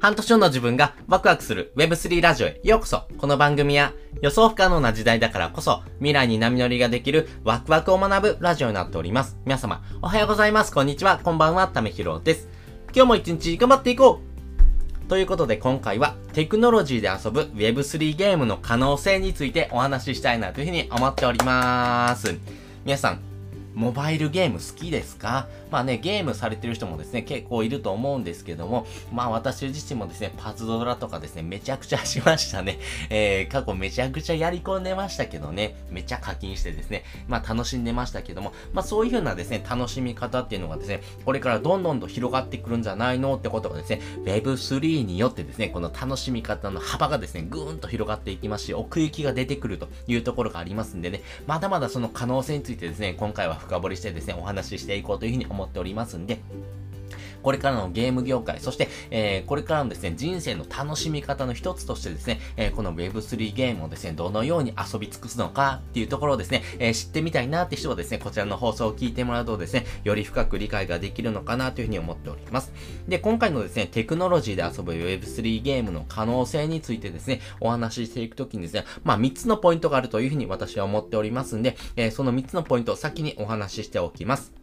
半年後の自分がワクワクする Web3 ラジオへようこそこの番組は予想不可能な時代だからこそ未来に波乗りができるワクワクを学ぶラジオになっております。皆様、おはようございます。こんにちは。こんばんは。ためひろです。今日も一日頑張っていこうということで今回はテクノロジーで遊ぶ Web3 ゲームの可能性についてお話ししたいなというふうに思っております。皆さん、モバイルゲーム好きですか？まあね、ゲームされてる人もですね、結構いると思うんですけども、まあ私自身もですね、パズドラとかですね、めちゃくちゃしましたね。えー、過去めちゃくちゃやり込んでましたけどね、めちゃ課金してですね、まあ楽しんでましたけども、まあそういう風なですね、楽しみ方っていうのがですね、これからどんどんと広がってくるんじゃないのってことがですね、Web3 によってですね、この楽しみ方の幅がですね、ぐーんと広がっていきますし、奥行きが出てくるというところがありますんでね、まだまだその可能性についてですね、今回は深掘りしてですね、お話ししていこうというふうに思思っておりますんで、これからのゲーム業界、そして、えー、これからのですね、人生の楽しみ方の一つとしてですね、えー、この Web3 ゲームをですね、どのように遊び尽くすのかっていうところをですね、えー、知ってみたいなって人はですね、こちらの放送を聞いてもらうとですね、より深く理解ができるのかなというふうに思っております。で、今回のですね、テクノロジーで遊ぶ Web3 ゲームの可能性についてですね、お話ししていくときにですね、まあ3つのポイントがあるというふうに私は思っておりますんで、えー、その3つのポイントを先にお話ししておきます。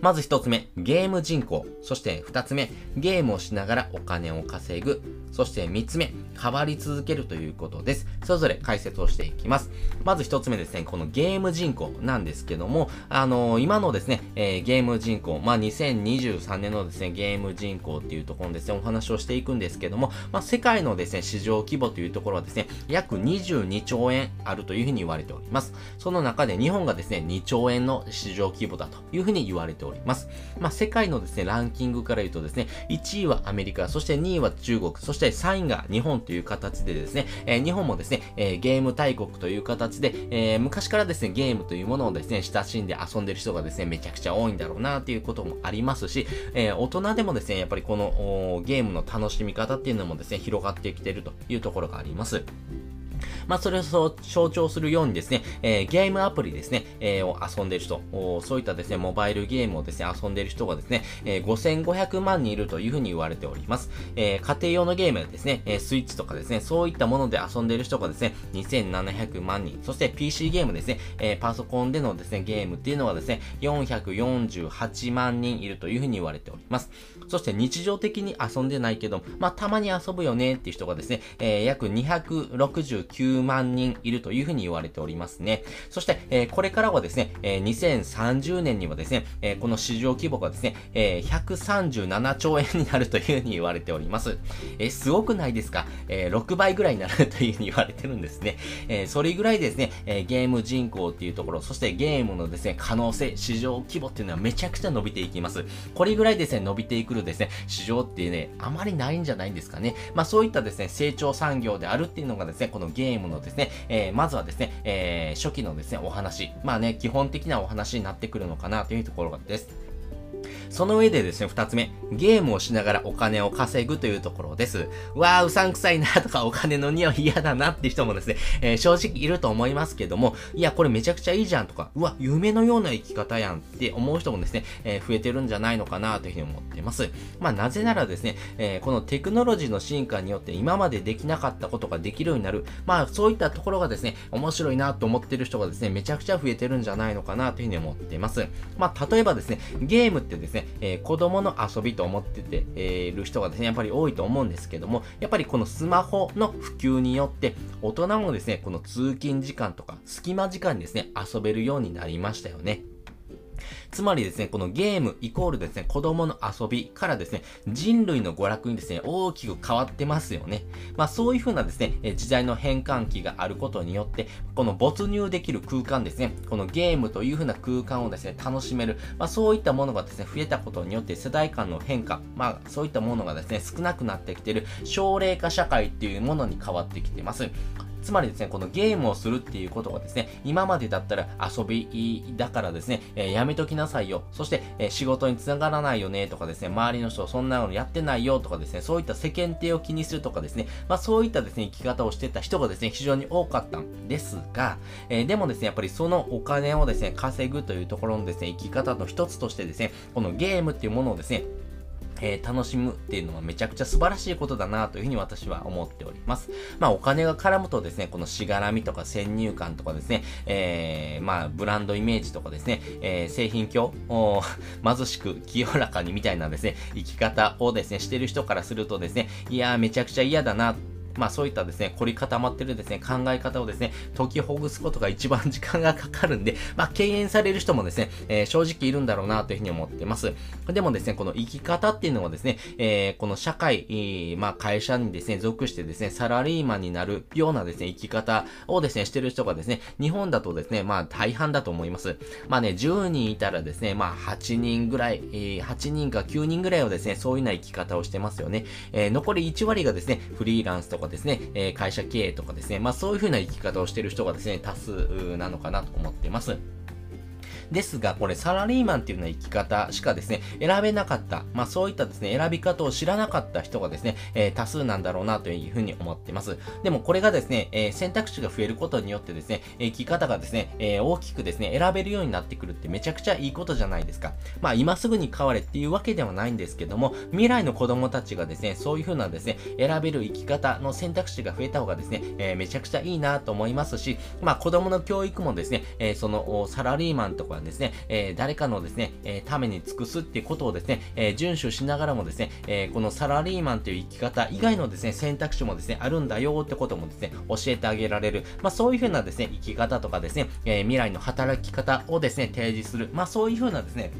まず一つ目、ゲーム人口。そして二つ目、ゲームをしながらお金を稼ぐ。そして三つ目、変わり続けるということです。それぞれ解説をしていきます。まず一つ目ですね、このゲーム人口なんですけども、あのー、今のですね、えー、ゲーム人口、まあ、2023年のですね、ゲーム人口っていうところのですね、お話をしていくんですけども、まあ、世界のですね、市場規模というところはですね、約22兆円あるというふうに言われております。その中で日本がですね、2兆円の市場規模だというふうに言われております。まあ、世界のですね、ランキングから言うとですね、1位はアメリカ、そして2位は中国、そして3位が日本という形でですね、えー、日本もですね、えー、ゲーム大国という形で、えー、昔からですね、ゲームというものをですね、親しんで遊んでる人がですね、めちゃくちゃ多いんだろうなっていうこともありますし、え大人でもですね、やっぱりこのゲームの楽しみ方っていうのもですね、広がってきてるというところがあります。まあ、それを象徴するようにですね、えー、ゲームアプリですね、えー、を遊んでる人、そういったですね、モバイルゲームをですね、遊んでる人がですね、えー、5500万人いるというふうに言われております。えー、家庭用のゲームですね、えー、スイッチとかですね、そういったもので遊んでる人がですね、2700万人、そして PC ゲームですね、えー、パソコンでのですね、ゲームっていうのはですね、448万人いるというふうに言われております。そして日常的に遊んでないけど、まあ、たまに遊ぶよねっていう人がですね、えー、約269万人いるというふうに言われておりますね。そして、えー、これからはですね、えー、2030年にはですね、えー、この市場規模がですね、えー、137兆円になるというふうに言われております。えー、すごくないですか？えー、6倍ぐらいになるというふうに言われてるんですね。えー、それぐらいですね、えー、ゲーム人口っていうところ、そしてゲームのですね、可能性、市場規模っていうのはめちゃくちゃ伸びていきます。これぐらいですね、伸びていくるですね、市場ってね、あまりないんじゃないんですかね。まあそういったですね、成長産業であるっていうのがですね、このゲームものですね、えー、まずはですね、えー、初期のですね、お話、まあね、基本的なお話になってくるのかなというところです。その上でですね、二つ目、ゲームをしながらお金を稼ぐというところです。わー、うさんくさいなとかお金の匂い嫌だなって人もですね、えー、正直いると思いますけども、いや、これめちゃくちゃいいじゃんとか、うわ、夢のような生き方やんって思う人もですね、えー、増えてるんじゃないのかなというふうに思っています。まあ、なぜならですね、えー、このテクノロジーの進化によって今までできなかったことができるようになる、まあ、そういったところがですね、面白いなと思ってる人がですね、めちゃくちゃ増えてるんじゃないのかなというふうに思っています。まあ、例えばですね、ゲームってですね、えー、子供の遊びと思ってて、えー、る人がですね、やっぱり多いと思うんですけども、やっぱりこのスマホの普及によって、大人もですね、この通勤時間とか、隙間時間にですね、遊べるようになりましたよね。つまりですね、このゲームイコールですね、子供の遊びからですね、人類の娯楽にですね、大きく変わってますよね。まあそういう風なですね、時代の変換期があることによって、この没入できる空間ですね、このゲームという風な空間をですね、楽しめる、まあそういったものがですね、増えたことによって世代間の変化、まあそういったものがですね、少なくなってきている奨励化社会っていうものに変わってきています。つまりですね、このゲームをするっていうことがですね、今までだったら遊びだからですね、えー、やめときなさいよ。そして、えー、仕事につながらないよねとかですね、周りの人そんなのやってないよとかですね、そういった世間体を気にするとかですね、まあそういったですね、生き方をしてた人がですね、非常に多かったんですが、えー、でもですね、やっぱりそのお金をですね、稼ぐというところのですね、生き方の一つとしてですね、このゲームっていうものをですね、えー、楽しむっていうのはめちゃくちゃ素晴らしいことだなというふうに私は思っております。まあお金が絡むとですね、このしがらみとか先入観とかですね、えー、まあブランドイメージとかですね、えー、製品表を貧しく清らかにみたいなですね、生き方をですね、してる人からするとですね、いやーめちゃくちゃ嫌だなまあそういったですね、凝り固まってるですね、考え方をですね、解きほぐすことが一番時間がかかるんで、まあ敬遠される人もですね、えー、正直いるんだろうなというふうに思ってます。でもですね、この生き方っていうのはですね、えー、この社会、まあ会社にですね、属してですね、サラリーマンになるようなですね、生き方をですね、してる人がですね、日本だとですね、まあ大半だと思います。まあね、10人いたらですね、まあ8人ぐらい、え、8人か9人ぐらいはですね、そういうような生き方をしてますよね。えー、残り1割がですね、フリーランスとかですね、えー、会社経営とかですね、まあそういうふうな生き方をしてる人がですね、多数なのかなと思っています。ですが、これサラリーマンっていうような生き方しかですね、選べなかった、まあそういったですね、選び方を知らなかった人がですね、えー、多数なんだろうなというふうに思っています。でもこれがですね、えー、選択肢が増えることによってですね、生き方がですね、えー、大きくですね、選べるようになってくるってめちゃくちゃいいことじゃないですか。まあ今すぐに変われっていうわけではないんですけども、未来の子供たちがですね、そういうふうなですね、選べる生き方の選択肢が増えた方がですね、え、めちゃくちゃいいなと思いますし、まあ子供の教育もですね、え、そのサラリーマンとかですね、えー、誰かのですね、えー、ために尽くすっていうことをですね、えー、遵守しながらもですね、えー、このサラリーマンという生き方以外のですね、選択肢もですね、あるんだよってこともですね、教えてあげられる。まあそういうふうなですね、生き方とかですね、えー、未来の働き方をですね、提示する。まあそういうふうなですね、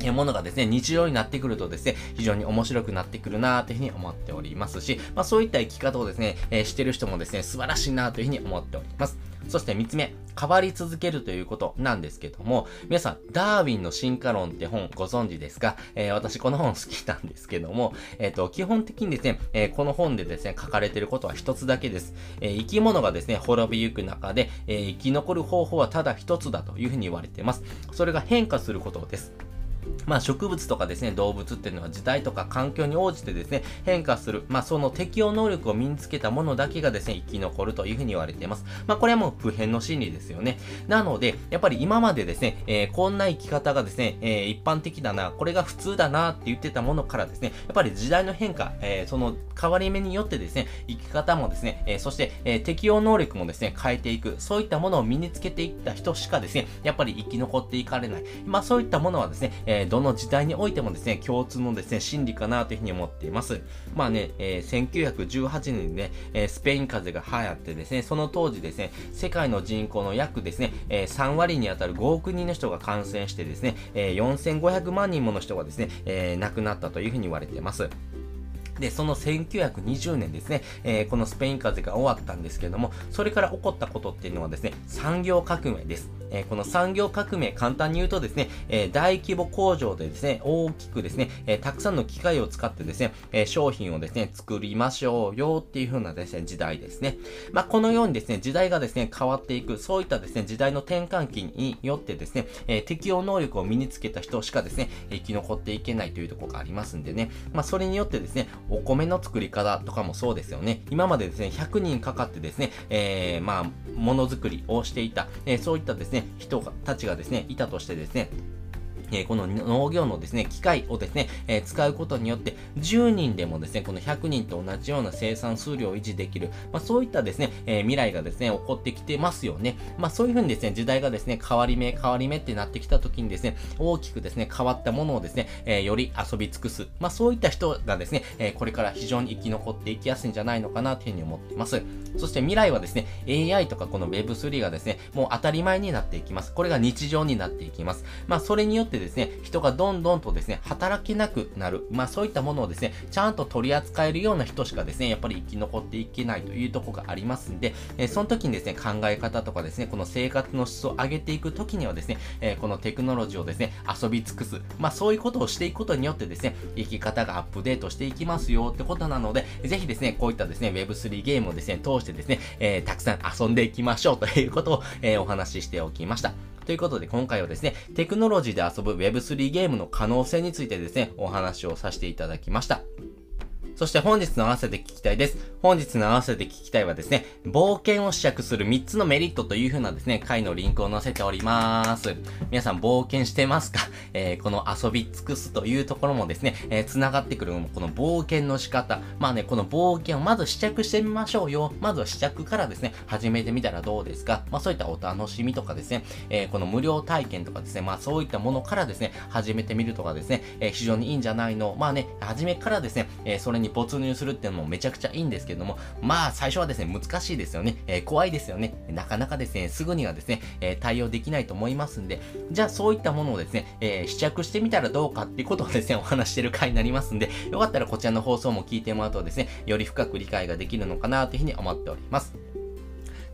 えものがですね、日常になってくるとですね、非常に面白くなってくるなというふうに思っておりますし、まあそういった生き方をですね、えー、してる人もですね、素晴らしいなというふうに思っております。そして3つ目、変わり続けるということなんですけども、皆さん、ダーウィンの進化論って本ご存知ですか？えー、私この本好きなんですけども、えっ、ー、と、基本的にですね、えー、この本でですね、書かれていることは一つだけです。え生き物がですね、滅びゆく中で、え生き残る方法はただ一つだというふうに言われています。それが変化することです。まあ植物とかですね、動物っていうのは時代とか環境に応じてですね、変化する、まあその適応能力を身につけたものだけがですね、生き残るというふうに言われています。まあこれはもう普遍の心理ですよね。なので、やっぱり今までですね、えー、こんな生き方がですね、えー、一般的だな、これが普通だなって言ってたものからですね、やっぱり時代の変化、えー、その変わり目によってですね、生き方もですね、え、そして、え、適応能力もですね、変えていく、そういったものを身につけていった人しかですね、やっぱり生き残っていかれない。まあそういったものはですね、えー、どの時代においてもですね、共通のですね、心理かなというふうに思っています。まあね、えー、1918年にね、えー、スペイン風邪が流行ってですね、その当時ですね、世界の人口の約ですね、えー、3割にあたる5億人の人が感染してですね、えー、4500万人もの人がですね、えー、亡くなったというふうに言われています。で、その1920年ですね、えー、このスペイン風邪が終わったんですけれども、それから起こったことっていうのはですね、産業革命です。えー、この産業革命、簡単に言うとですね、えー、大規模工場でですね、大きくですね、えー、たくさんの機械を使ってですね、え商品をですね、作りましょうよっていう風なですね、時代ですね。まあ、このようにですね、時代がですね、変わっていく、そういったですね、時代の転換期によってですね、え適応能力を身につけた人しかですね、生き残っていけないというところがありますんでね、まあ、それによってですね、お米の作り方とかもそうですよね。今までですね、100人かかってですね、えー、まあ、ものづくりをしていた、えー、そういったですね、人たちがですね、いたとしてですね、え、この農業のですね、機械をですね、え、使うことによって、10人でもですね、この100人と同じような生産数量を維持できる、まあそういったですね、え、未来がですね、起こってきてますよね。まあそういうふうにですね、時代がですね、変わり目、変わり目ってなってきた時にですね、大きくですね、変わったものをですね、えより遊び尽くす。まあそういった人がですね、えこれから非常に生き残っていきやすいんじゃないのかなというふうに思っています。そして未来はですね、AI とかこの Web3 がですね、もう当たり前になっていきます。これが日常になっていきます。まあそれによってですね、人がどんどんとですね、働けなくなる。まあそういったものをですね、ちゃんと取り扱えるような人しかですね、やっぱり生き残っていけないというとこがありますんで、えー、その時にですね、考え方とかですね、この生活の質を上げていく時にはですね、えー、このテクノロジーをですね、遊び尽くす。まあそういうことをしていくことによってですね、生き方がアップデートしていきますよってことなので、ぜひですね、こういったですね、Web3 ゲームをですね、通してですね、えー、たくさん遊んでいきましょうということを、え、お話ししておきました。ということで今回はですね、テクノロジーで遊ぶ Web3 ゲームの可能性についてですね、お話をさせていただきました。そして本日の合わせて聞きたいです。本日の合わせて聞きたいはですね、冒険を試着する3つのメリットという風なですね、回のリンクを載せております。皆さん冒険してますか？えー、この遊び尽くすというところもですね、えー、繋がってくるのもこの冒険の仕方。まあね、この冒険をまず試着してみましょうよ。まずは試着からですね、始めてみたらどうですか？まあそういったお楽しみとかですね、えー、この無料体験とかですね、まあそういったものからですね、始めてみるとかですね、え、非常にいいんじゃないの。まあね、初めからですね、え、それに没入するっていうのもめちゃくちゃいいんですけども、まあ最初はですね、難しいですよね。えー、怖いですよね。なかなかですね、すぐにはですね、えー、対応できないと思いますんで、じゃあそういったものをですね、えー、試着してみたらどうかっていうことをですね、お話してる回になりますんで、よかったらこちらの放送も聞いてもらうとですね、より深く理解ができるのかなというふうに思っております。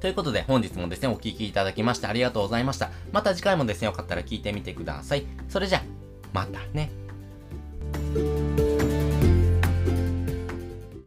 ということで本日もですね、お聴きいただきましてありがとうございました。また次回もですね、よかったら聞いてみてください。それじゃ、またね。